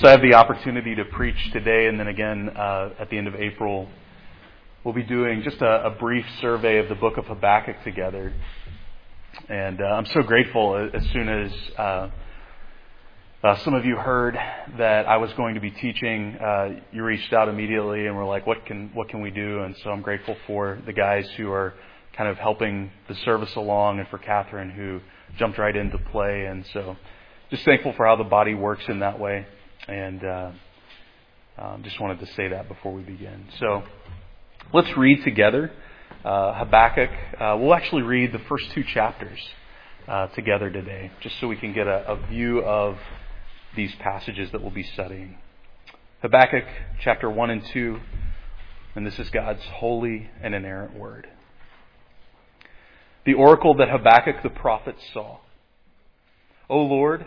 So I have the opportunity to preach today and then again uh, at the end of April. We'll be doing just a, a, brief survey of the book of Habakkuk together. And uh, I'm so grateful as soon as uh, uh some of you heard that I was going to be teaching, uh, you reached out immediately and were like, what can, what can we do? And so I'm grateful for the guys who are kind of helping the service along and for Catherine who jumped right into play. And so just thankful for how the body works in that way. And uh, um, just wanted to say that before we begin. So let's read together uh, Habakkuk. Uh, we'll actually read the first two chapters uh, together today, just so we can get a, a view of these passages that we'll be studying. Habakkuk chapter 1 and 2, and this is God's holy and inerrant word. The oracle that Habakkuk the prophet saw. O Lord,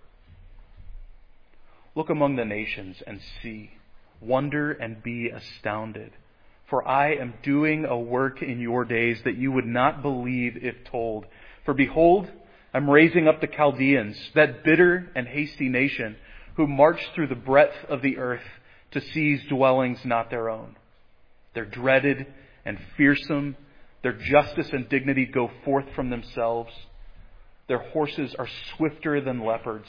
Look among the nations and see. Wonder and be astounded. For I am doing a work in your days that you would not believe if told. For behold, I'm raising up the Chaldeans, that bitter and hasty nation, who march through the breadth of the earth to seize dwellings not their own. They're dreaded and fearsome. Their justice and dignity go forth from themselves. Their horses are swifter than leopards,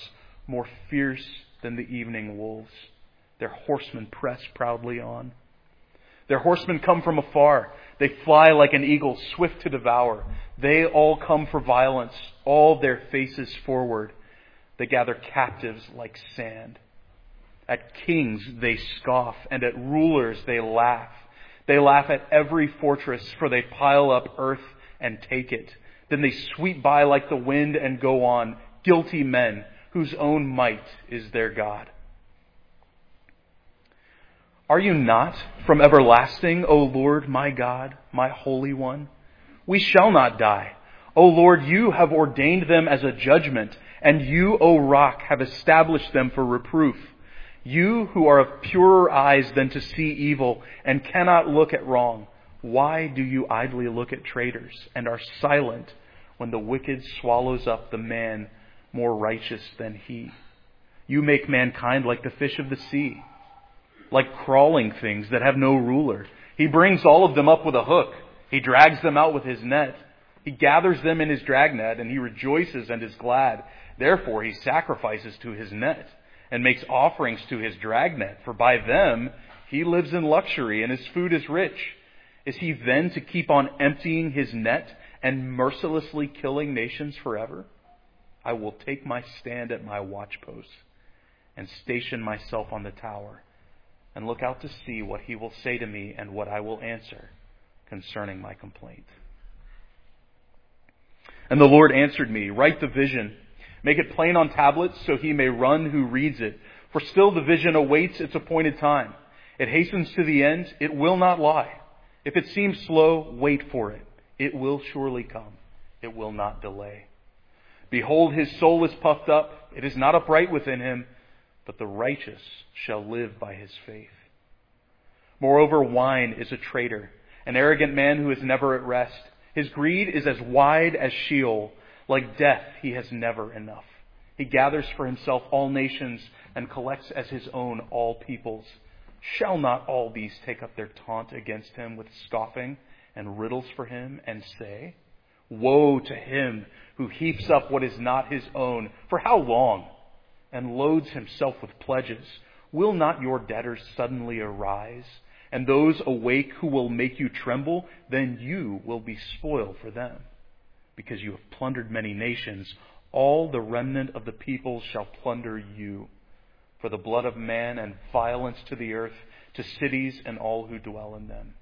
more fierce than the evening wolves. Their horsemen press proudly on. Their horsemen come from afar. They fly like an eagle, swift to devour. They all come for violence, all their faces forward. They gather captives like sand. At kings they scoff, and at rulers they laugh. They laugh at every fortress, for they pile up earth and take it. Then they sweep by like the wind and go on, guilty men whose own might is their God. Are you not from everlasting, O Lord, my God, my Holy One? We shall not die. O Lord, you have ordained them as a judgment, and you, O rock, have established them for reproof. You who are of purer eyes than to see evil and cannot look at wrong, why do you idly look at traitors and are silent when the wicked swallows up the man more righteous than he. You make mankind like the fish of the sea, like crawling things that have no ruler. He brings all of them up with a hook. He drags them out with his net. He gathers them in his dragnet, and he rejoices and is glad. Therefore, he sacrifices to his net and makes offerings to his dragnet, for by them he lives in luxury, and his food is rich. Is he then to keep on emptying his net and mercilessly killing nations forever? I will take my stand at my watchpost and station myself on the tower and look out to see what he will say to me and what I will answer concerning my complaint. And the Lord answered me, Write the vision, make it plain on tablets so he may run who reads it. For still the vision awaits its appointed time. It hastens to the end, it will not lie. If it seems slow, wait for it. It will surely come, it will not delay. Behold, his soul is puffed up. It is not upright within him, but the righteous shall live by his faith. Moreover, wine is a traitor, an arrogant man who is never at rest. His greed is as wide as Sheol. Like death, he has never enough. He gathers for himself all nations and collects as his own all peoples. Shall not all these take up their taunt against him with scoffing and riddles for him and say, Woe to him who heaps up what is not his own. For how long? And loads himself with pledges. Will not your debtors suddenly arise? And those awake who will make you tremble? Then you will be spoiled for them. Because you have plundered many nations, all the remnant of the people shall plunder you. For the blood of man and violence to the earth, to cities and all who dwell in them.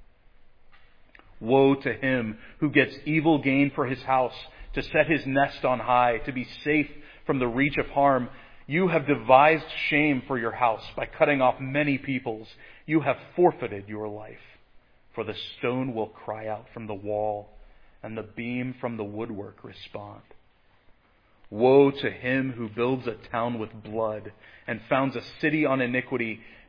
Woe to him who gets evil gain for his house, to set his nest on high, to be safe from the reach of harm. You have devised shame for your house by cutting off many peoples. You have forfeited your life. For the stone will cry out from the wall, and the beam from the woodwork respond. Woe to him who builds a town with blood and founds a city on iniquity.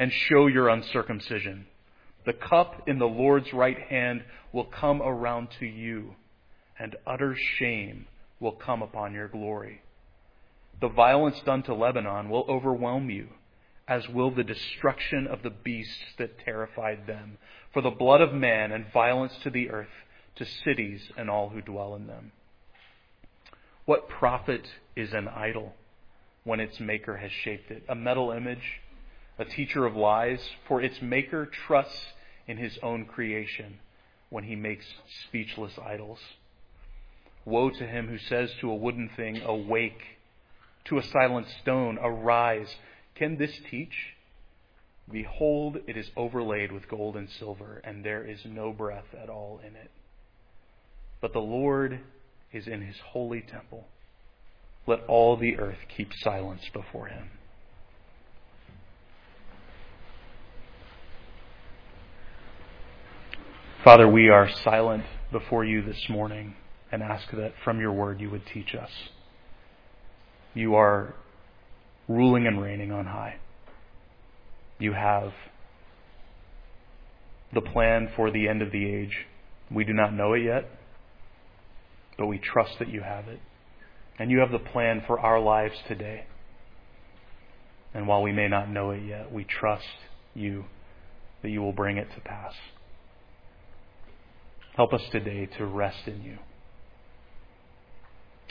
and show your uncircumcision. The cup in the Lord's right hand will come around to you, and utter shame will come upon your glory. The violence done to Lebanon will overwhelm you, as will the destruction of the beasts that terrified them. For the blood of man and violence to the earth, to cities and all who dwell in them. What profit is an idol when its maker has shaped it? A metal image? A teacher of lies, for its maker trusts in his own creation when he makes speechless idols. Woe to him who says to a wooden thing, Awake, to a silent stone, Arise. Can this teach? Behold, it is overlaid with gold and silver, and there is no breath at all in it. But the Lord is in his holy temple. Let all the earth keep silence before him. Father, we are silent before you this morning and ask that from your word you would teach us. You are ruling and reigning on high. You have the plan for the end of the age. We do not know it yet, but we trust that you have it. And you have the plan for our lives today. And while we may not know it yet, we trust you that you will bring it to pass. Help us today to rest in you.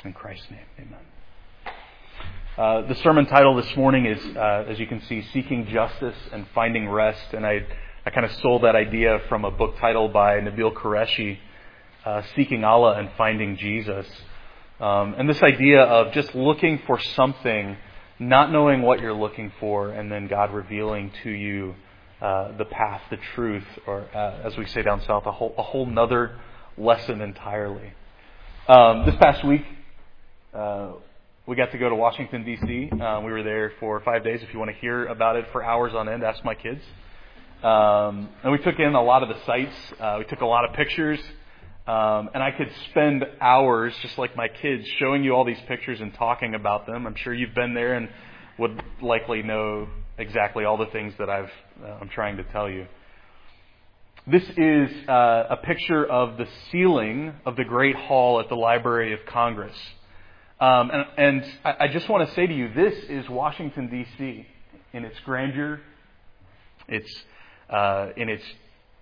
In Christ's name, amen. Uh, the sermon title this morning is, uh, as you can see, Seeking Justice and Finding Rest. And I, I kind of stole that idea from a book titled by Nabeel Qureshi, uh, Seeking Allah and Finding Jesus. Um, and this idea of just looking for something, not knowing what you're looking for, and then God revealing to you uh, the path, the truth, or uh, as we say down south, a whole a whole nother lesson entirely. Um, this past week, uh, we got to go to Washington D.C. Uh, we were there for five days. If you want to hear about it for hours on end, ask my kids. Um, and we took in a lot of the sights. Uh, we took a lot of pictures. Um, and I could spend hours, just like my kids, showing you all these pictures and talking about them. I'm sure you've been there and would likely know exactly all the things that I've, uh, I'm trying to tell you. This is uh, a picture of the ceiling of the Great Hall at the Library of Congress. Um, and, and I, just want to say to you, this is Washington, D.C. in its grandeur, its, uh, in its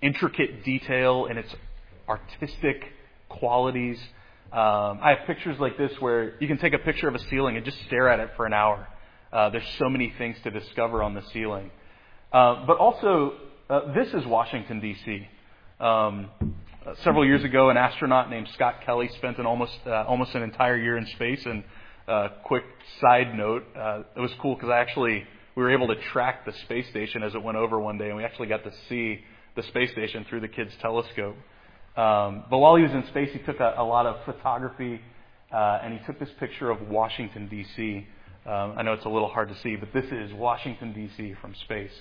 intricate detail, in its artistic qualities. Um, I have pictures like this where you can take a picture of a ceiling and just stare at it for an hour. Uh, there's so many things to discover on the ceiling. Uh, but also, uh, this is Washington, D.C. Um, several years ago, an astronaut named Scott Kelly spent an almost uh, almost an entire year in space. And uh, quick side note, it was cool because I actually we were able to track the space station as it went over one day, and we actually got to see the space station through the kid's telescope. Um, but while he was in space, he took a, a lot of photography, and he took this picture of Washington D.C. Um, I know it's a little hard to see, but this is Washington, D.C. from space.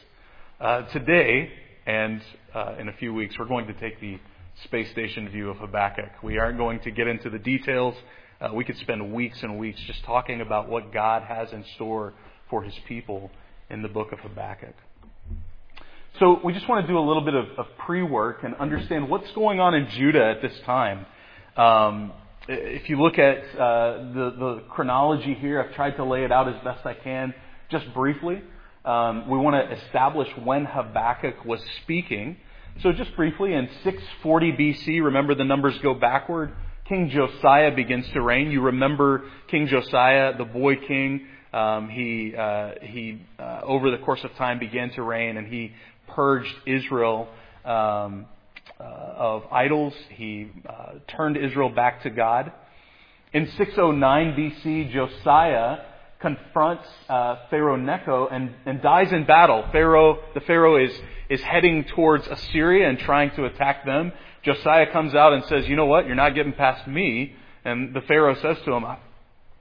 Uh, today, and uh, in a few weeks, we're going to take the space station view of Habakkuk. We aren't going to get into the details. Uh, we could spend weeks and weeks just talking about what God has in store for his people in the book of Habakkuk. So we just want to do a little bit of, of pre-work and understand what's going on in Judah at this time. Um, if you look at uh, the, the chronology here, I've tried to lay it out as best I can, just briefly. Um, we want to establish when Habakkuk was speaking. So, just briefly, in 640 BC, remember the numbers go backward. King Josiah begins to reign. You remember King Josiah, the boy king, Um, he uh, he uh, over the course of time began to reign, and he purged Israel um, of idols. He uh, turned Israel back to God. In 609 BC, Josiah confronts uh, Pharaoh Necho and, and dies in battle. Pharaoh, the Pharaoh is, is heading towards Assyria and trying to attack them. Josiah comes out and says, you know what, you're not getting past me. And the Pharaoh says to him,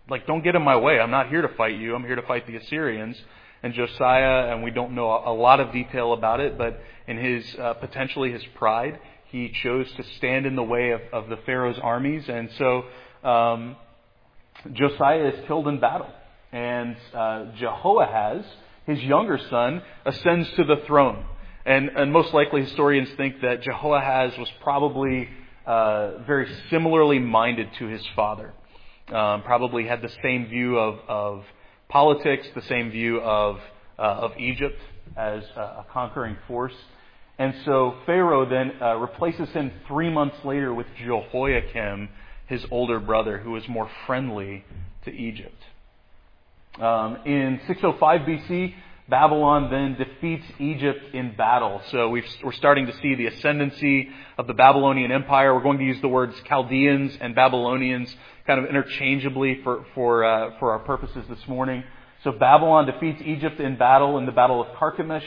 like, don't get in my way. I'm not here to fight you. I'm here to fight the Assyrians. And Josiah, and we don't know a lot of detail about it, but in his, uh, potentially his pride, he chose to stand in the way of, of the Pharaoh's armies. And so, um, Josiah is killed in battle. And uh, Jehoahaz, his younger son, ascends to the throne. And, and most likely historians think that Jehoahaz was probably uh, very similarly minded to his father. Um, probably had the same view of, of politics, the same view of, uh, of Egypt as a conquering force. And so Pharaoh then uh, replaces him three months later with Jehoiakim, his older brother, who was more friendly to Egypt. Um, in 605 BC, Babylon then defeats Egypt in battle. So we are starting to see the ascendancy of the Babylonian Empire. We're going to use the words Chaldeans and Babylonians kind of interchangeably for, for, uh, for our purposes this morning. So Babylon defeats Egypt in battle in the Battle of Carchemish.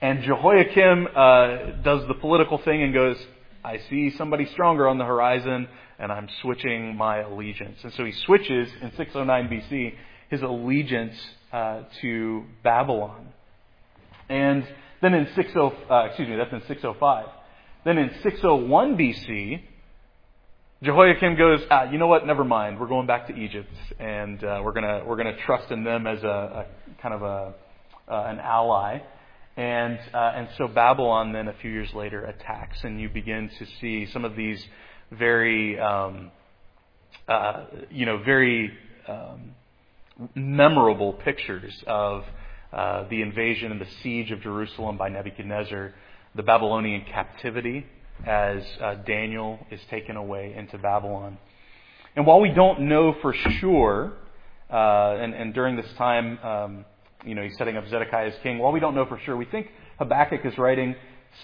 And Jehoiakim uh, does the political thing and goes, I see somebody stronger on the horizon, and I'm switching my allegiance. And so he switches in 609 BC his allegiance uh, to Babylon. And then in 60, uh, excuse me, that's in 605. Then in 601 BC, Jehoiakim goes, ah, you know what? Never mind. We're going back to Egypt, and uh, we're gonna we're gonna trust in them as a, a kind of a uh, an ally. And uh, and so Babylon then a few years later attacks, and you begin to see some of these very um, uh, you know very um, memorable pictures of uh, the invasion and the siege of Jerusalem by Nebuchadnezzar, the Babylonian captivity as uh, Daniel is taken away into Babylon. And while we don't know for sure, uh, and, and, during this time, um, you know, he's setting up Zedekiah as king, while we don't know for sure, we think Habakkuk is writing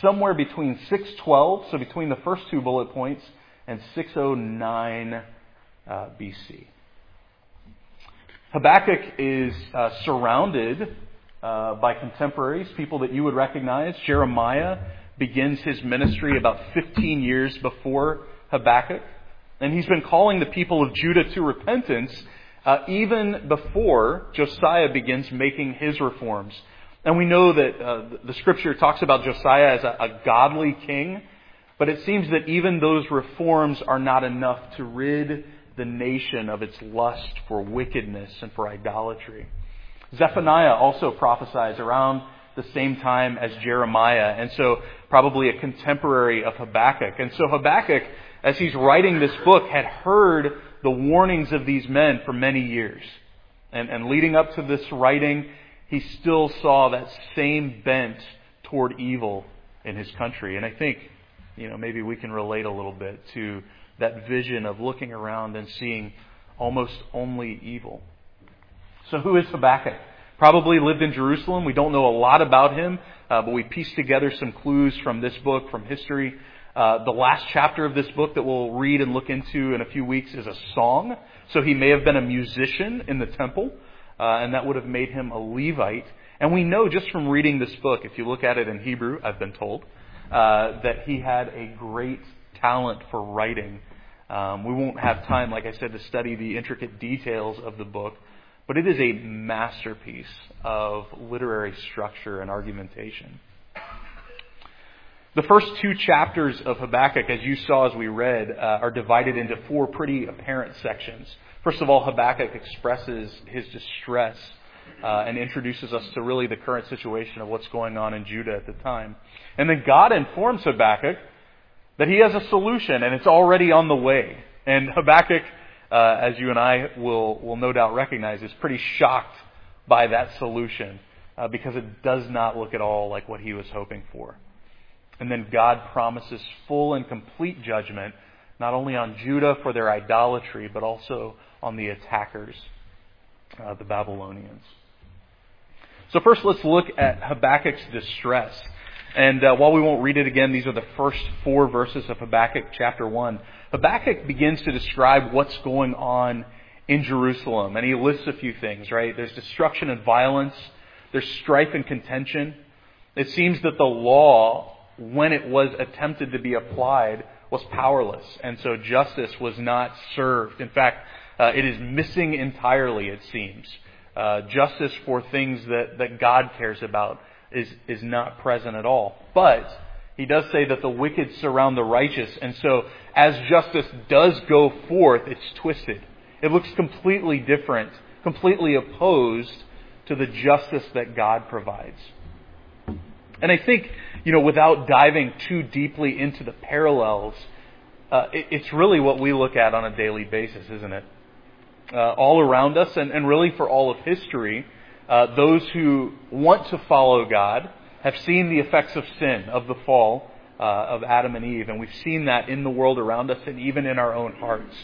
somewhere between 612, so between the first two bullet points, and 609 uh, BC. Habakkuk is uh, surrounded uh, by contemporaries, people that you would recognize. Jeremiah begins his ministry about 15 years before Habakkuk, and he's been calling the people of Judah to repentance uh, even before Josiah begins making his reforms. And we know that uh, the scripture talks about Josiah as a, a godly king, but it seems that even those reforms are not enough to rid the nation of its lust for wickedness and for idolatry. Zephaniah also prophesies around the same time as Jeremiah, and so probably a contemporary of Habakkuk. And so Habakkuk, as he's writing this book, had heard the warnings of these men for many years. And, and leading up to this writing, he still saw that same bent toward evil in his country. And I think, you know, maybe we can relate a little bit to that vision of looking around and seeing almost only evil. So, who is Habakkuk? Probably lived in Jerusalem. We don't know a lot about him, uh, but we pieced together some clues from this book, from history. Uh, the last chapter of this book that we'll read and look into in a few weeks is a song. So he may have been a musician in the temple, uh, and that would have made him a Levite. And we know just from reading this book, if you look at it in Hebrew, I've been told, uh, that he had a great talent for writing. Um, we won't have time, like I said, to study the intricate details of the book, but it is a masterpiece of literary structure and argumentation. The first two chapters of Habakkuk, as you saw as we read, uh, are divided into four pretty apparent sections. First of all, Habakkuk expresses his distress uh, and introduces us to really the current situation of what's going on in Judah at the time. And then God informs Habakkuk that he has a solution and it's already on the way. And Habakkuk, uh, as you and I will, will no doubt recognize, is pretty shocked by that solution uh, because it does not look at all like what he was hoping for. And then God promises full and complete judgment, not only on Judah for their idolatry, but also on the attackers. uh, the Babylonians. So first, let's look at Habakkuk's distress. And uh, while we won't read it again, these are the first four verses of Habakkuk chapter 1. Habakkuk begins to describe what's going on in Jerusalem. And he lists a few things, right? There's destruction and violence. There's strife and contention. It seems that the law, when it was attempted to be applied, was powerless. And so justice was not served. In fact, uh, it is missing entirely, it seems. Uh, justice for things that, that God cares about is, is not present at all. But he does say that the wicked surround the righteous, and so as justice does go forth, it's twisted. It looks completely different, completely opposed to the justice that God provides. And I think, you know, without diving too deeply into the parallels, uh, it, it's really what we look at on a daily basis, isn't it? Uh, all around us, and, and really for all of history, uh, those who want to follow God have seen the effects of sin, of the fall uh, of Adam and Eve, and we've seen that in the world around us and even in our own hearts.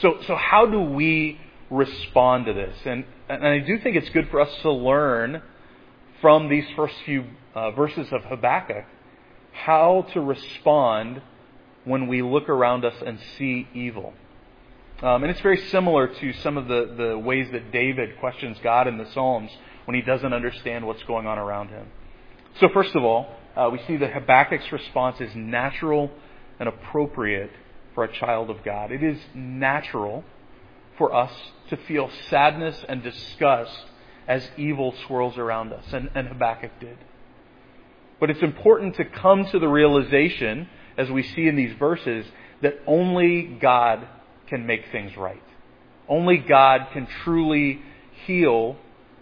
So, so how do we respond to this? And, and I do think it's good for us to learn from these first few uh, verses of Habakkuk how to respond when we look around us and see evil. Um, and it's very similar to some of the, the ways that David questions God in the Psalms when he doesn't understand what's going on around him. So, first of all, uh, we see that Habakkuk's response is natural and appropriate for a child of God. It is natural for us to feel sadness and disgust as evil swirls around us, and, and Habakkuk did. But it's important to come to the realization, as we see in these verses, that only God can make things right. Only God can truly heal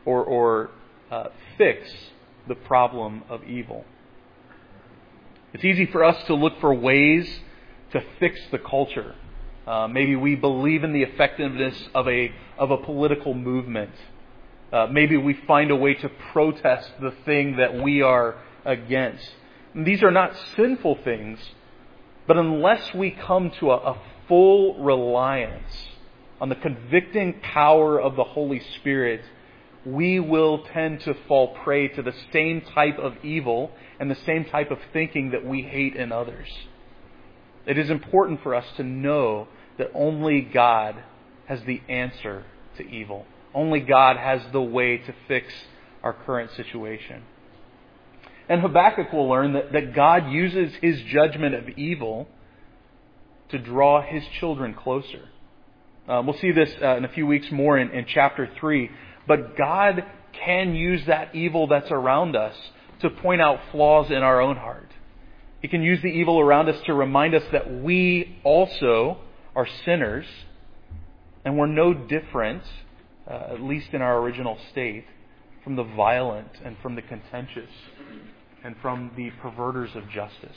or, or uh, fix the problem of evil. It's easy for us to look for ways to fix the culture. Uh, maybe we believe in the effectiveness of a, of a political movement. Uh, maybe we find a way to protest the thing that we are against. And these are not sinful things, but unless we come to a, a full reliance on the convicting power of the Holy Spirit, we will tend to fall prey to the same type of evil and the same type of thinking that we hate in others. It is important for us to know that only God has the answer to evil. Only God has the way to fix our current situation. And Habakkuk will learn that, that God uses his judgment of evil to draw his children closer. Uh, we'll see this uh, in a few weeks more in, in chapter 3. But God can use that evil that's around us to point out flaws in our own heart. He can use the evil around us to remind us that we also are sinners and we're no different, uh, at least in our original state, from the violent and from the contentious and from the perverters of justice.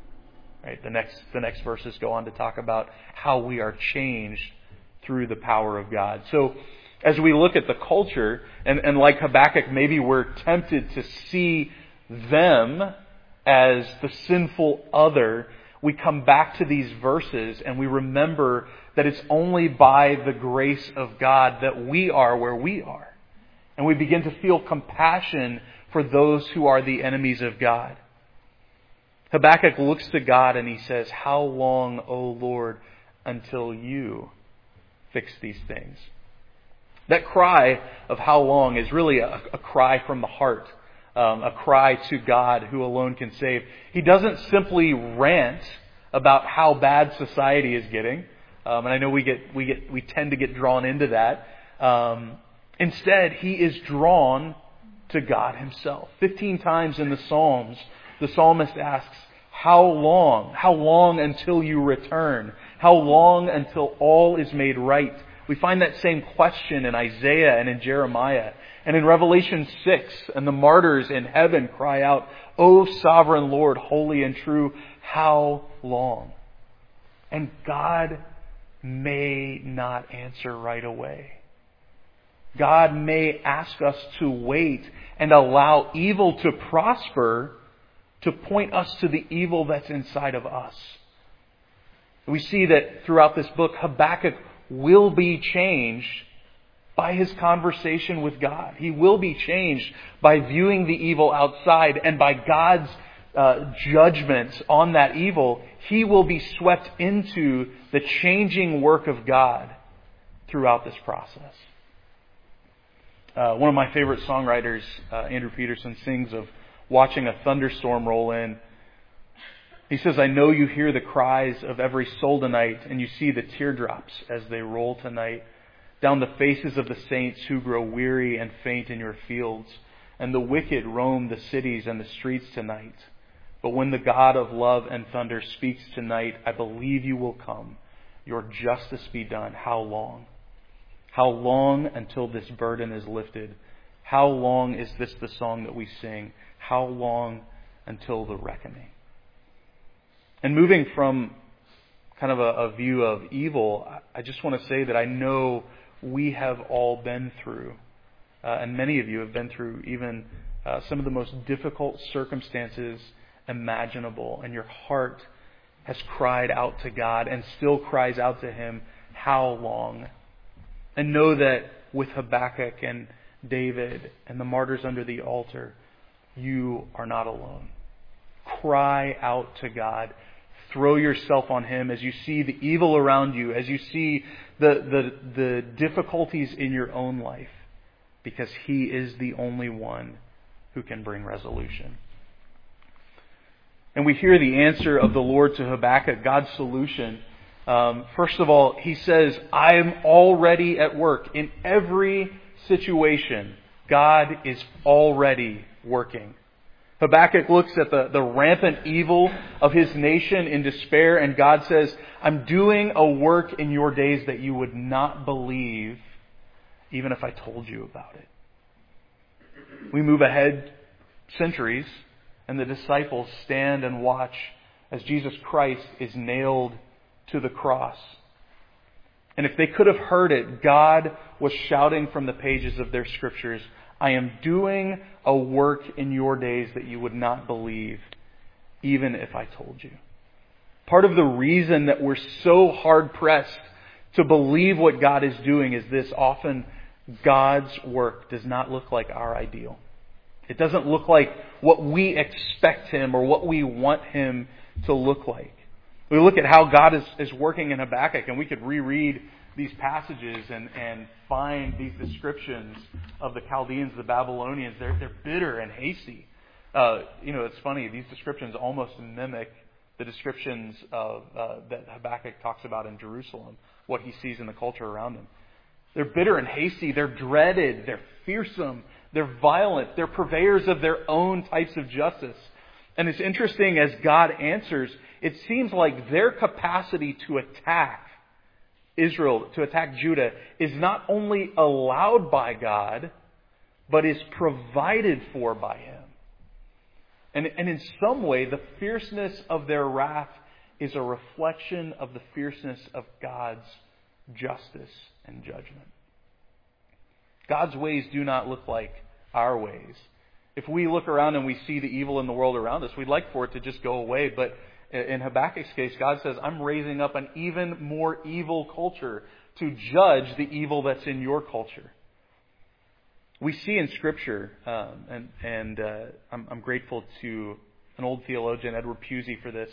Right? The next, the next verses go on to talk about how we are changed through the power of God. So, as we look at the culture, and, and like Habakkuk, maybe we're tempted to see them as the sinful other, we come back to these verses and we remember that it's only by the grace of God that we are where we are. And we begin to feel compassion for those who are the enemies of God. Habakkuk looks to God and he says, How long, O Lord, until you fix these things? That cry of how long is really a, a cry from the heart, um, a cry to God who alone can save. He doesn't simply rant about how bad society is getting, um, and I know we get we get we tend to get drawn into that. Um, instead, he is drawn to God Himself. Fifteen times in the Psalms, the psalmist asks, How long? How long until you return? How long until all is made right We find that same question in Isaiah and in Jeremiah. And in Revelation 6, and the martyrs in heaven cry out, O sovereign Lord, holy and true, how long? And God may not answer right away. God may ask us to wait and allow evil to prosper to point us to the evil that's inside of us. We see that throughout this book, Habakkuk will be changed by his conversation with God. He will be changed by viewing the evil outside and by God's uh, judgment on that evil. He will be swept into the changing work of God throughout this process. Uh, one of my favorite songwriters, uh, Andrew Peterson, sings of watching a thunderstorm roll in. He says, I know you hear the cries of every soul tonight, and you see the teardrops as they roll tonight down the faces of the saints who grow weary and faint in your fields. And the wicked roam the cities and the streets tonight. But when the God of love and thunder speaks tonight, I believe you will come. Your justice be done. How long? How long until this burden is lifted? How long is this the song that we sing? How long until the reckoning? And moving from kind of a, a view of evil, I just want to say that I know we have all been through, uh, and many of you have been through even uh, some of the most difficult circumstances imaginable, and your heart has cried out to God and still cries out to Him, How long? And know that with Habakkuk and David and the martyrs under the altar, you are not alone. Cry out to God. Throw yourself on Him as you see the evil around you, as you see the, the, the difficulties in your own life, because He is the only one who can bring resolution. And we hear the answer of the Lord to Habakkuk, God's solution um, first of all, he says, I am already at work. In every situation, God is already working. Habakkuk looks at the, the rampant evil of his nation in despair, and God says, I'm doing a work in your days that you would not believe, even if I told you about it. We move ahead centuries, and the disciples stand and watch as Jesus Christ is nailed to the cross. And if they could have heard it, God was shouting from the pages of their scriptures, I am doing a work in your days that you would not believe, even if I told you. Part of the reason that we're so hard pressed to believe what God is doing is this often God's work does not look like our ideal. It doesn't look like what we expect Him or what we want Him to look like. We look at how God is, is working in Habakkuk, and we could reread these passages and, and find these descriptions of the Chaldeans, the Babylonians. They're, they're bitter and hasty. Uh, you know, it's funny, these descriptions almost mimic the descriptions of, uh, that Habakkuk talks about in Jerusalem, what he sees in the culture around him. They're bitter and hasty. They're dreaded. They're fearsome. They're violent. They're purveyors of their own types of justice. And it's interesting as God answers, it seems like their capacity to attack Israel, to attack Judah, is not only allowed by God, but is provided for by Him. And, and in some way, the fierceness of their wrath is a reflection of the fierceness of God's justice and judgment. God's ways do not look like our ways. If we look around and we see the evil in the world around us, we'd like for it to just go away, but in Habakkuk's case, God says, I'm raising up an even more evil culture to judge the evil that's in your culture. We see in Scripture, um, and, and uh, I'm, I'm grateful to an old theologian, Edward Pusey, for this,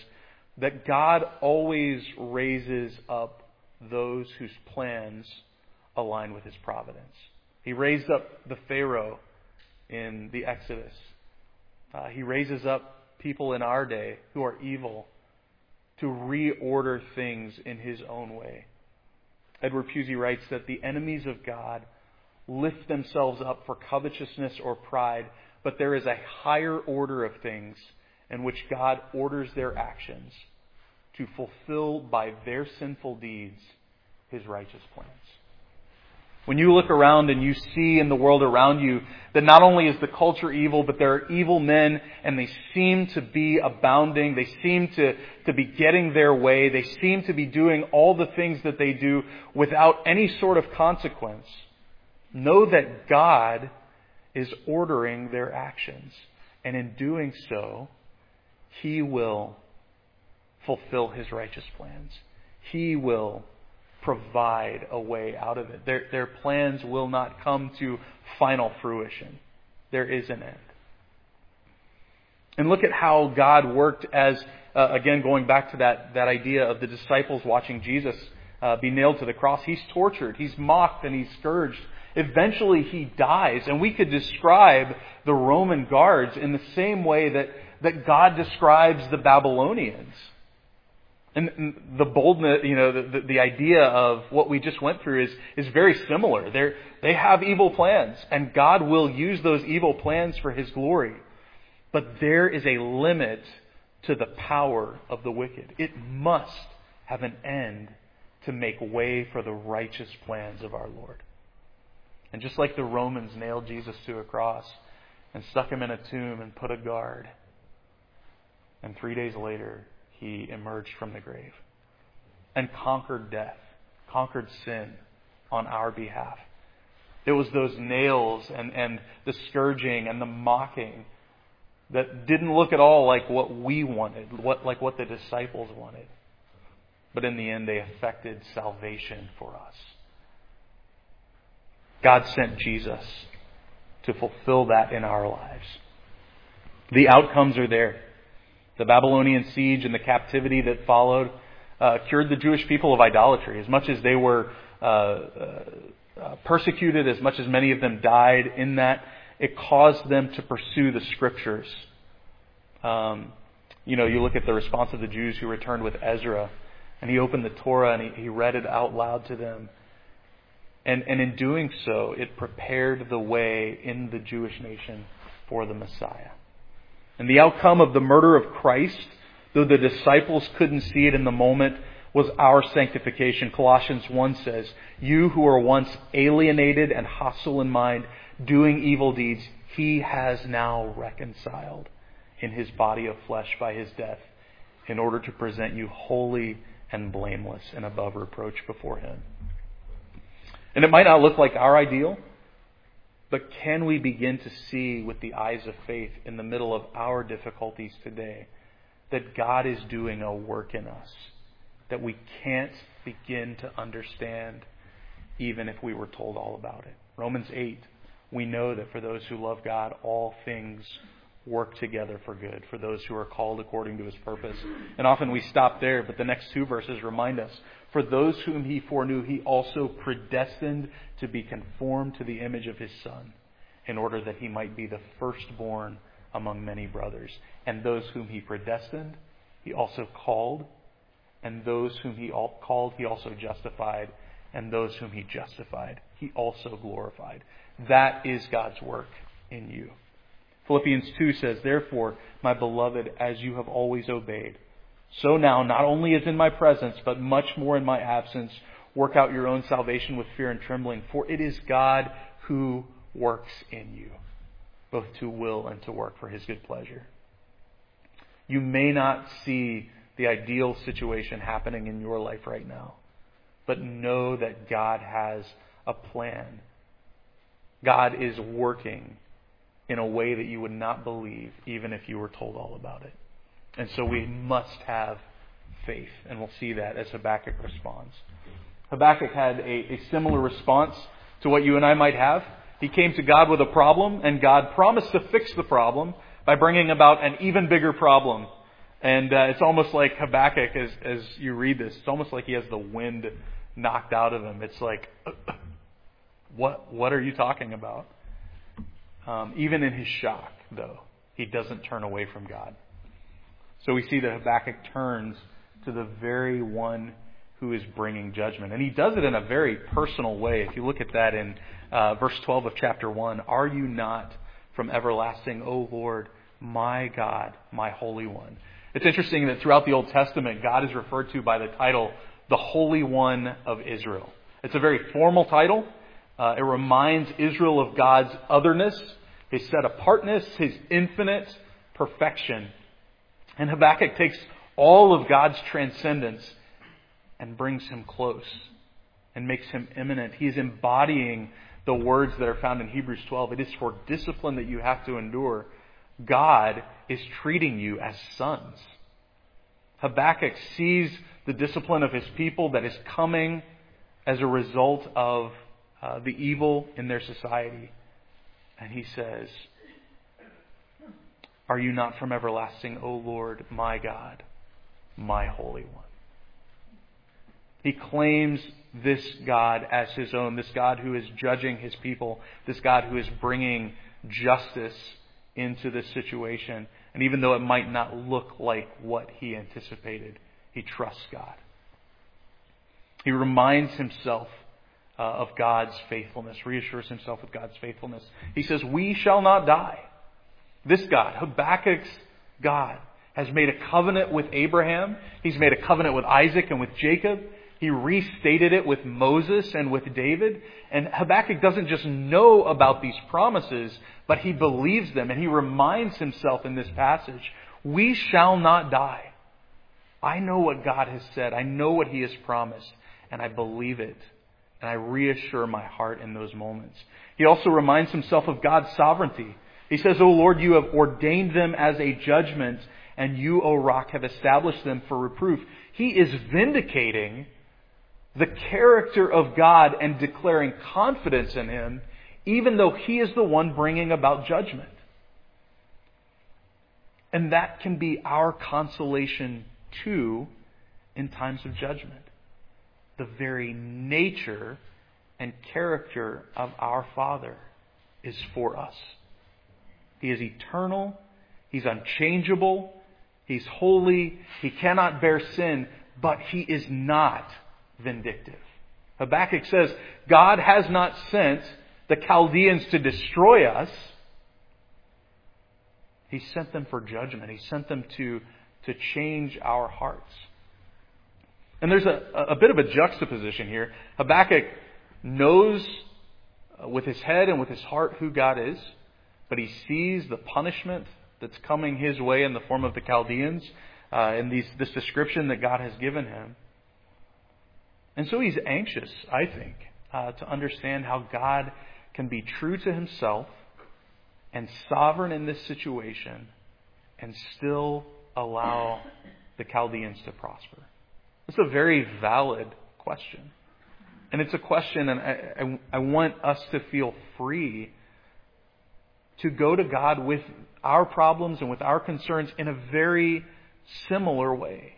that God always raises up those whose plans align with his providence. He raised up the Pharaoh in the Exodus. Uh, he raises up people in our day who are evil to reorder things in his own way. Edward Pusey writes that the enemies of God lift themselves up for covetousness or pride, but there is a higher order of things in which God orders their actions to fulfill by their sinful deeds his righteous plans. When you look around and you see in the world around you that not only is the culture evil, but there are evil men and they seem to be abounding. They seem to, to be getting their way. They seem to be doing all the things that they do without any sort of consequence. Know that God is ordering their actions. And in doing so, He will fulfill His righteous plans. He will provide a way out of it. Their, their plans will not come to final fruition. There is an end. And look at how God worked as, uh, again, going back to that, that idea of the disciples watching Jesus uh, be nailed to the cross. He's tortured, he's mocked, and he's scourged. Eventually he dies, and we could describe the Roman guards in the same way that, that God describes the Babylonians. And the boldness, you know, the, the, idea of what we just went through is, is very similar. they they have evil plans, and God will use those evil plans for His glory. But there is a limit to the power of the wicked. It must have an end to make way for the righteous plans of our Lord. And just like the Romans nailed Jesus to a cross and stuck him in a tomb and put a guard, and three days later, he emerged from the grave and conquered death, conquered sin on our behalf. It was those nails and, and the scourging and the mocking that didn't look at all like what we wanted, what, like what the disciples wanted. But in the end, they effected salvation for us. God sent Jesus to fulfill that in our lives. The outcomes are there. The Babylonian siege and the captivity that followed uh, cured the Jewish people of idolatry. As much as they were uh, uh, persecuted, as much as many of them died in that, it caused them to pursue the scriptures. Um, you know, you look at the response of the Jews who returned with Ezra, and he opened the Torah and he, he read it out loud to them. And, and in doing so, it prepared the way in the Jewish nation for the Messiah. And the outcome of the murder of Christ, though the disciples couldn't see it in the moment, was our sanctification. Colossians 1 says, You who were once alienated and hostile in mind, doing evil deeds, he has now reconciled in his body of flesh by his death in order to present you holy and blameless and above reproach before him. And it might not look like our ideal, but can we begin to see with the eyes of faith in the middle of our difficulties today that God is doing a work in us that we can't begin to understand even if we were told all about it? Romans 8, we know that for those who love God, all things work together for good, for those who are called according to his purpose. And often we stop there, but the next two verses remind us for those whom he foreknew, he also predestined to be conformed to the image of his Son, in order that he might be the firstborn among many brothers. And those whom he predestined, he also called. And those whom he called, he also justified. And those whom he justified, he also glorified. That is God's work in you. Philippians 2 says, Therefore, my beloved, as you have always obeyed, so now, not only as in my presence, but much more in my absence, work out your own salvation with fear and trembling, for it is God who works in you, both to will and to work for his good pleasure. You may not see the ideal situation happening in your life right now, but know that God has a plan. God is working in a way that you would not believe even if you were told all about it. And so we must have faith, and we'll see that as Habakkuk responds. Habakkuk had a, a similar response to what you and I might have. He came to God with a problem, and God promised to fix the problem by bringing about an even bigger problem. And uh, it's almost like Habakkuk, as, as you read this, it's almost like he has the wind knocked out of him. It's like, what, what are you talking about? Um, even in his shock, though, he doesn't turn away from God. So we see that Habakkuk turns to the very one who is bringing judgment. And he does it in a very personal way. If you look at that in uh, verse 12 of chapter 1, Are you not from everlasting, O Lord, my God, my Holy One? It's interesting that throughout the Old Testament, God is referred to by the title, the Holy One of Israel. It's a very formal title, Uh, it reminds Israel of God's otherness, His set apartness, His infinite perfection. And Habakkuk takes all of God's transcendence and brings him close and makes him immanent. He is embodying the words that are found in Hebrews 12. It is for discipline that you have to endure. God is treating you as sons. Habakkuk sees the discipline of his people that is coming as a result of uh, the evil in their society. And he says, Are you not from everlasting, O Lord, my God, my Holy One? He claims this God as his own, this God who is judging his people, this God who is bringing justice into this situation. And even though it might not look like what he anticipated, he trusts God. He reminds himself uh, of God's faithfulness, reassures himself with God's faithfulness. He says, We shall not die. This God, Habakkuk's God, has made a covenant with Abraham. He's made a covenant with Isaac and with Jacob. He restated it with Moses and with David. And Habakkuk doesn't just know about these promises, but he believes them. And he reminds himself in this passage, we shall not die. I know what God has said. I know what he has promised. And I believe it. And I reassure my heart in those moments. He also reminds himself of God's sovereignty. He says, O Lord, you have ordained them as a judgment, and you, O rock, have established them for reproof. He is vindicating the character of God and declaring confidence in Him, even though He is the one bringing about judgment. And that can be our consolation too in times of judgment. The very nature and character of our Father is for us. He is eternal. He's unchangeable. He's holy. He cannot bear sin, but He is not vindictive. Habakkuk says, God has not sent the Chaldeans to destroy us. He sent them for judgment. He sent them to, to change our hearts. And there's a, a bit of a juxtaposition here. Habakkuk knows uh, with his head and with his heart who God is, but he sees the punishment that's coming his way in the form of the Chaldeans uh, in these, this description that God has given him. And so he's anxious, I think, uh, to understand how God can be true to himself and sovereign in this situation and still allow the Chaldeans to prosper. It's a very valid question. And it's a question, and I, I, I want us to feel free to go to God with our problems and with our concerns in a very similar way.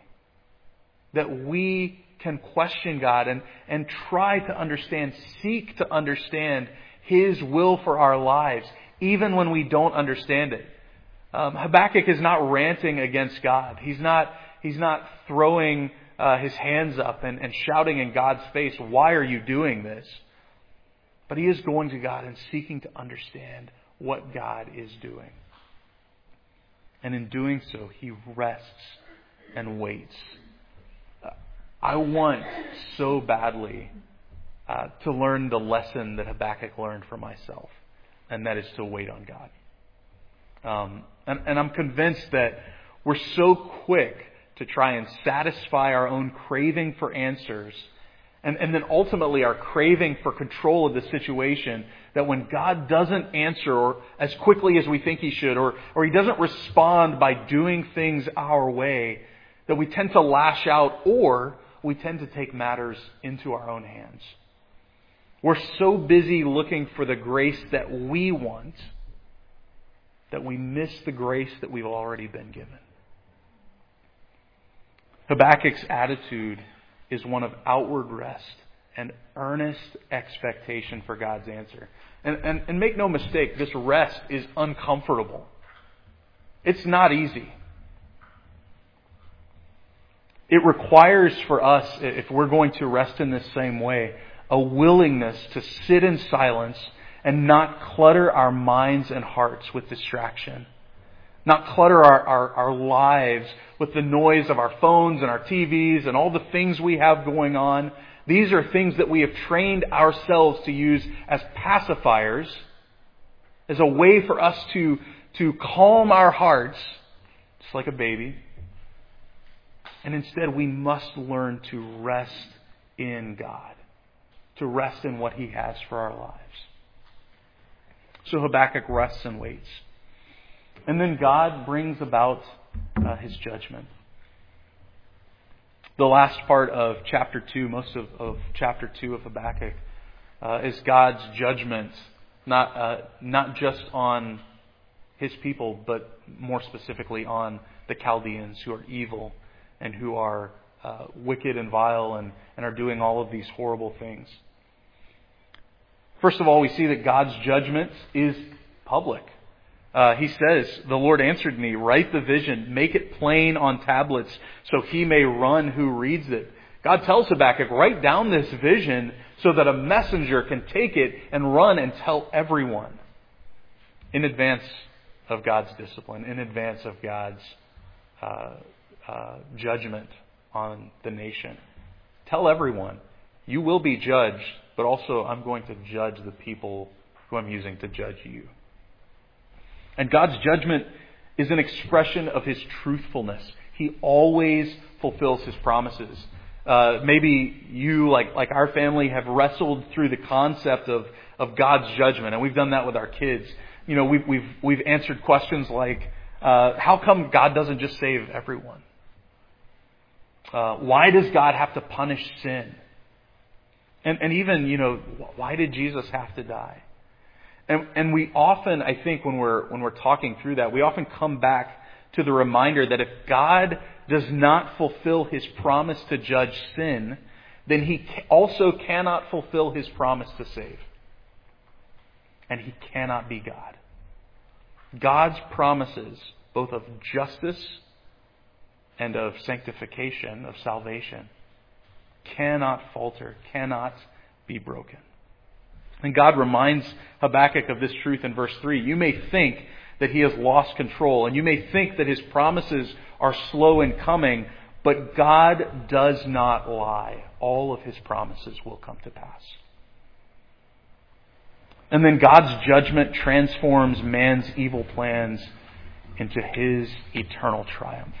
That we can question God and, and try to understand, seek to understand His will for our lives, even when we don't understand it. Um, Habakkuk is not ranting against God. He's not, he's not throwing uh, his hands up and, and shouting in God's face, Why are you doing this? But he is going to God and seeking to understand what God is doing. And in doing so, he rests and waits I want so badly uh, to learn the lesson that Habakkuk learned for myself, and that is to wait on God. Um, and, and I'm convinced that we're so quick to try and satisfy our own craving for answers, and, and then ultimately our craving for control of the situation, that when God doesn't answer or as quickly as we think He should, or, or He doesn't respond by doing things our way, that we tend to lash out or we tend to take matters into our own hands. We're so busy looking for the grace that we want that we miss the grace that we've already been given. Habakkuk's attitude is one of outward rest and earnest expectation for God's answer. And, and, and make no mistake, this rest is uncomfortable. It's not easy. It requires for us, if we're going to rest in this same way, a willingness to sit in silence and not clutter our minds and hearts with distraction. Not clutter our, our, our, lives with the noise of our phones and our TVs and all the things we have going on These are things that we have trained ourselves to use as pacifiers, as a way for us to, to calm our hearts, just like a baby. And instead, we must learn to rest in God, to rest in what He has for our lives. So Habakkuk rests and waits. And then God brings about uh, His judgment the last part of chapter 2, most of, of chapter 2 of Habakkuk, uh, is God's judgment, not, uh, not just on his people, but more specifically on the Chaldeans who are evil and who are uh, wicked and vile and, and are doing all of these horrible things. First of all, we see that God's judgment is public. Uh, he says, The Lord answered me, Write the vision, make it plain on tablets, so he may run who reads it. God tells Habakkuk, Write down this vision so that a messenger can take it and run and tell everyone in advance of God's discipline, in advance of God's uh, uh, judgment on the nation. Tell everyone, you will be judged, but also I'm going to judge the people who I'm using to judge you. And God's judgment is an expression of His truthfulness. He always fulfills His promises. Uh, maybe you, like, like our family, have wrestled through the concept of, of God's judgment, and we've done that with our kids. You know, we've, we've, we've answered questions like, uh, how come God doesn't just save everyone? Uh, why does God have to punish sin? And, and even, you know, why did Jesus have to die? And, and we often, I think, when we're, when we're talking through that, we often come back to the reminder that if God does not fulfill his promise to judge sin, then he also cannot fulfill his promise to save. And he cannot be God. God's promises, both of justice and of sanctification, of salvation, cannot falter, cannot be broken. And God reminds Habakkuk of this truth in verse 3. You may think that he has lost control, and you may think that his promises are slow in coming, but God does not lie. All of his promises will come to pass. And then God's judgment transforms man's evil plans into his eternal triumph.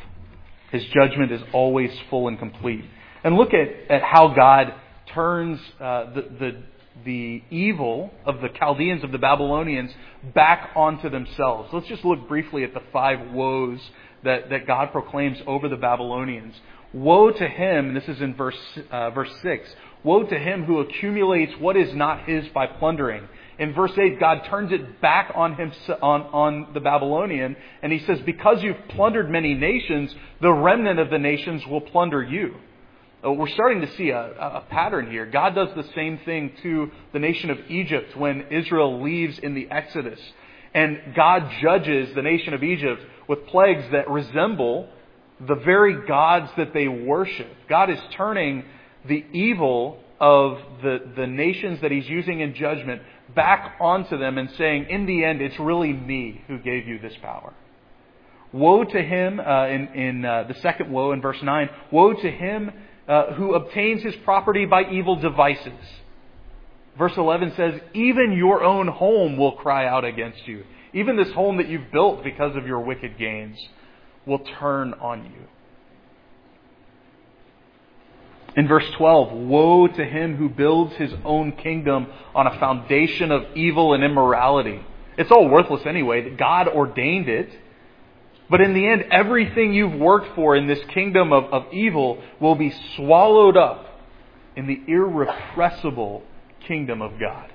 His judgment is always full and complete. And look at, at how God turns uh, the, the the evil of the Chaldeans, of the Babylonians, back onto themselves. Let's just look briefly at the five woes that, that God proclaims over the Babylonians. Woe to him, this is in verse, uh, verse 6, woe to him who accumulates what is not his by plundering. In verse 8, God turns it back on, him, on, on the Babylonian, and he says, Because you've plundered many nations, the remnant of the nations will plunder you. Uh, we're starting to see a, a, pattern here. God does the same thing to the nation of Egypt when Israel leaves in the Exodus. And God judges the nation of Egypt with plagues that resemble the very gods that they worship. God is turning the evil of the, the nations that He's using in judgment back onto them and saying, in the end, it's really me who gave you this power. Woe to him, uh, in, in uh, the second woe in verse 9, woe to him uh, who obtains his property by evil devices. Verse 11 says, Even your own home will cry out against you. Even this home that you've built because of your wicked gains will turn on you. In verse 12, woe to him who builds his own kingdom on a foundation of evil and immorality. It's all worthless anyway. God ordained it. But in the end, everything you've worked for in this kingdom of, of evil will be swallowed up in the irrepressible kingdom of God.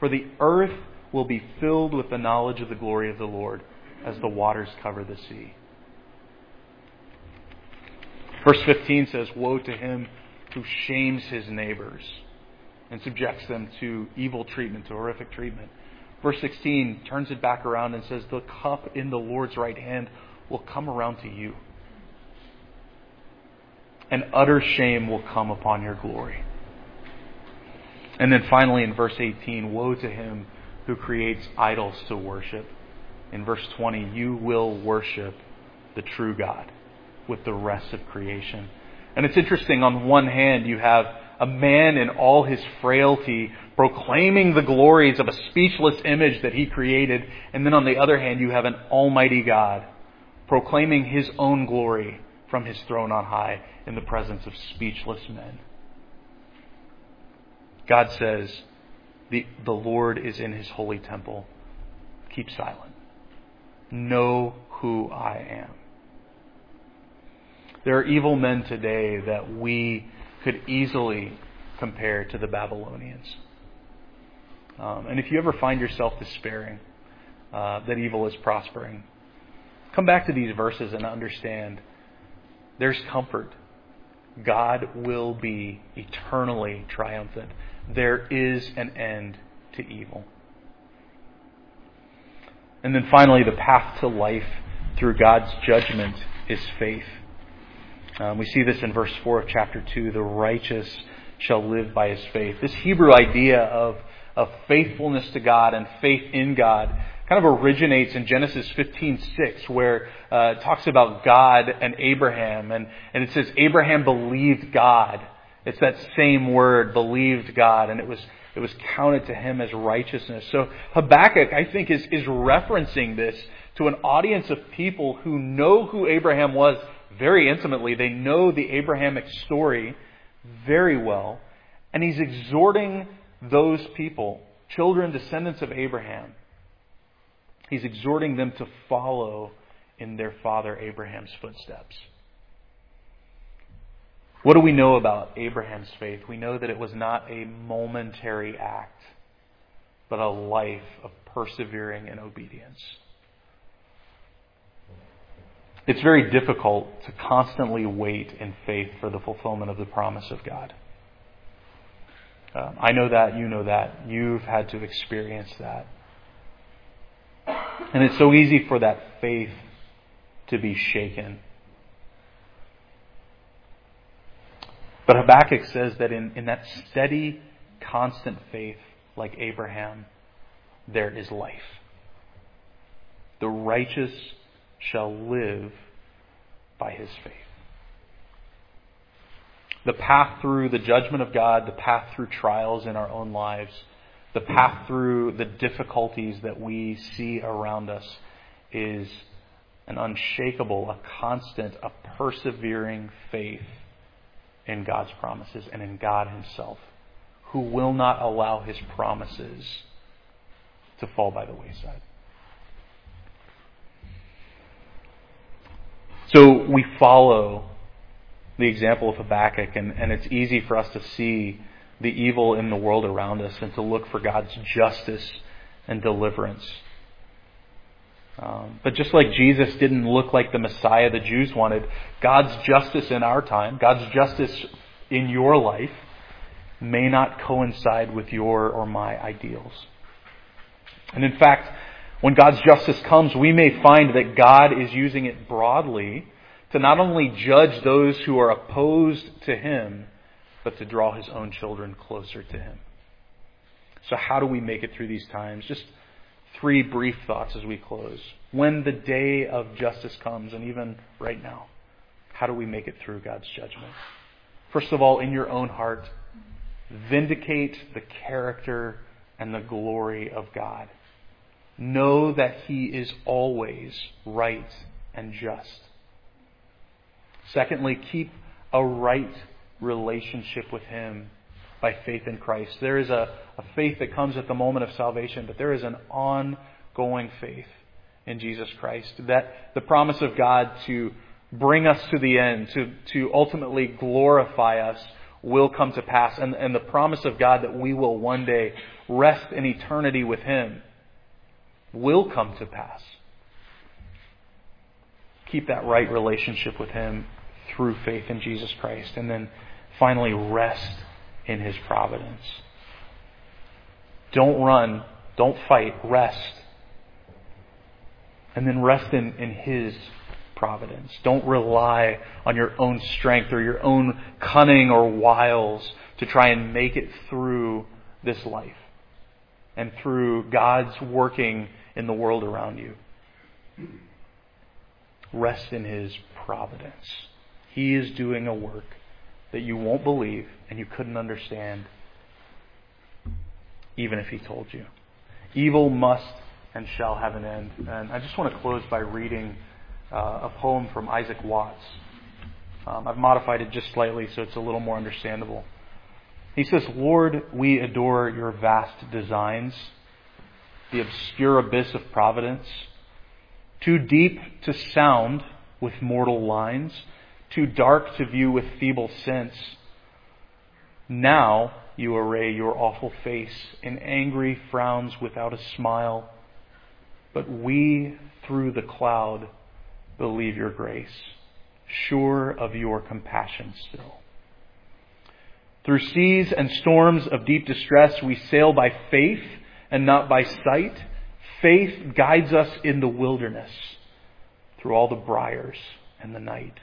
For the earth will be filled with the knowledge of the glory of the Lord as the waters cover the sea. Verse 15 says, Woe to him who shames his neighbors and subjects them to evil treatment, to horrific treatment. Verse 16 turns it back around and says, The cup in the Lord's right hand will come around to you. And utter shame will come upon your glory. And then finally in verse 18, Woe to him who creates idols to worship. In verse 20, you will worship the true God with the rest of creation. And it's interesting, on one hand, you have a man in all his frailty proclaiming the glories of a speechless image that he created. And then on the other hand, you have an almighty God proclaiming his own glory from his throne on high in the presence of speechless men. God says, the, the Lord is in his holy temple. Keep silent. Know who I am. There are evil men today that we could easily compare to the Babylonians. Um, and if you ever find yourself despairing uh, that evil is prospering, come back to these verses and understand there's comfort. God will be eternally triumphant. There is an end to evil. And then finally, the path to life through God's judgment is faith. Um, we see this in verse 4 of chapter 2 the righteous shall live by his faith. This Hebrew idea of, of faithfulness to God and faith in God kind of originates in Genesis 15:6, where uh, it talks about God and Abraham, and, and it says Abraham believed God. It's that same word, believed God, and it was it was counted to him as righteousness. So Habakkuk, I think, is, is referencing this to an audience of people who know who Abraham was very intimately. They know the Abrahamic story very well. And he's exhorting those people, children, descendants of Abraham, he's exhorting them to follow in their father Abraham's footsteps. What do we know about Abraham's faith? We know that it was not a momentary act, but a life of persevering and obedience. It's very difficult to constantly wait in faith for the fulfillment of the promise of God. Um, I know that, you know that. You've had to experience that. And it's so easy for that faith to be shaken. But Habakkuk says that in, in that steady, constant faith, like Abraham, there is life. The righteous shall live by his faith. The path through the judgment of God, the path through trials in our own lives, the path through the difficulties that we see around us is an unshakable, a constant, a persevering faith in God's promises and in God Himself, who will not allow His promises to fall by the wayside. So we follow the example of Habakkuk, and, and it's easy for us to see the evil in the world around us and to look for God's justice and deliverance. Um, but just like Jesus didn't look like the Messiah the Jews wanted, God's justice in our time, God's justice in your life, may not coincide with your or my ideals. And in fact, when God's justice comes, we may find that God is using it broadly to not only judge those who are opposed to Him, but to draw His own children closer to Him. So, how do we make it through these times? Just three brief thoughts as we close. When the day of justice comes, and even right now, how do we make it through God's judgment? First of all, in your own heart, vindicate the character and the glory of God. Know that He is always right and just. Secondly, keep a right relationship with Him by faith in Christ. There is a, a faith that comes at the moment of salvation, but there is an ongoing faith in Jesus Christ. That the promise of God to bring us to the end, to, to ultimately glorify us, will come to pass. And, and the promise of God that we will one day rest in eternity with Him will come to pass. Keep that right relationship with Him through faith in Jesus Christ. And then finally, rest in His providence. Don't run. Don't fight. Rest. And then rest in, in His providence. Don't rely on your own strength or your own cunning or wiles to try and make it through this life and through God's working in the world around you. Rest in His providence. He is doing a work that you won't believe and you couldn't understand, even if He told you. Evil must and shall have an end. And I just want to close by reading uh, a poem from Isaac Watts. Um, I've modified it just slightly so it's a little more understandable. He says, Lord, we adore your vast designs, the obscure abyss of providence, too deep to sound with mortal lines, too dark to view with feeble sense. Now you array your awful face in angry frowns without a smile, but we through the cloud believe your grace, sure of your compassion still. Through seas and storms of deep distress, we sail by faith and not by sight. Faith guides us in the wilderness through all the briars and the night.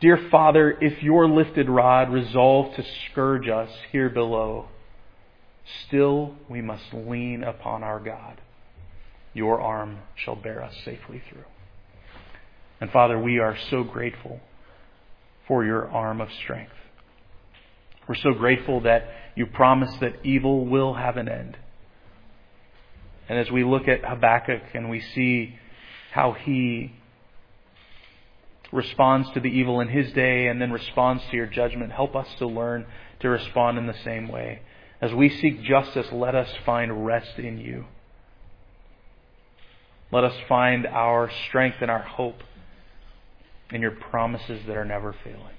Dear Father, if your lifted rod resolve to scourge us here below, still we must lean upon our God. Your arm shall bear us safely through. And Father, we are so grateful for your arm of strength. We're so grateful that you promise that evil will have an end. And as we look at Habakkuk and we see how he responds to the evil in his day and then responds to your judgment, help us to learn to respond in the same way. As we seek justice, let us find rest in you. Let us find our strength and our hope in your promises that are never failing.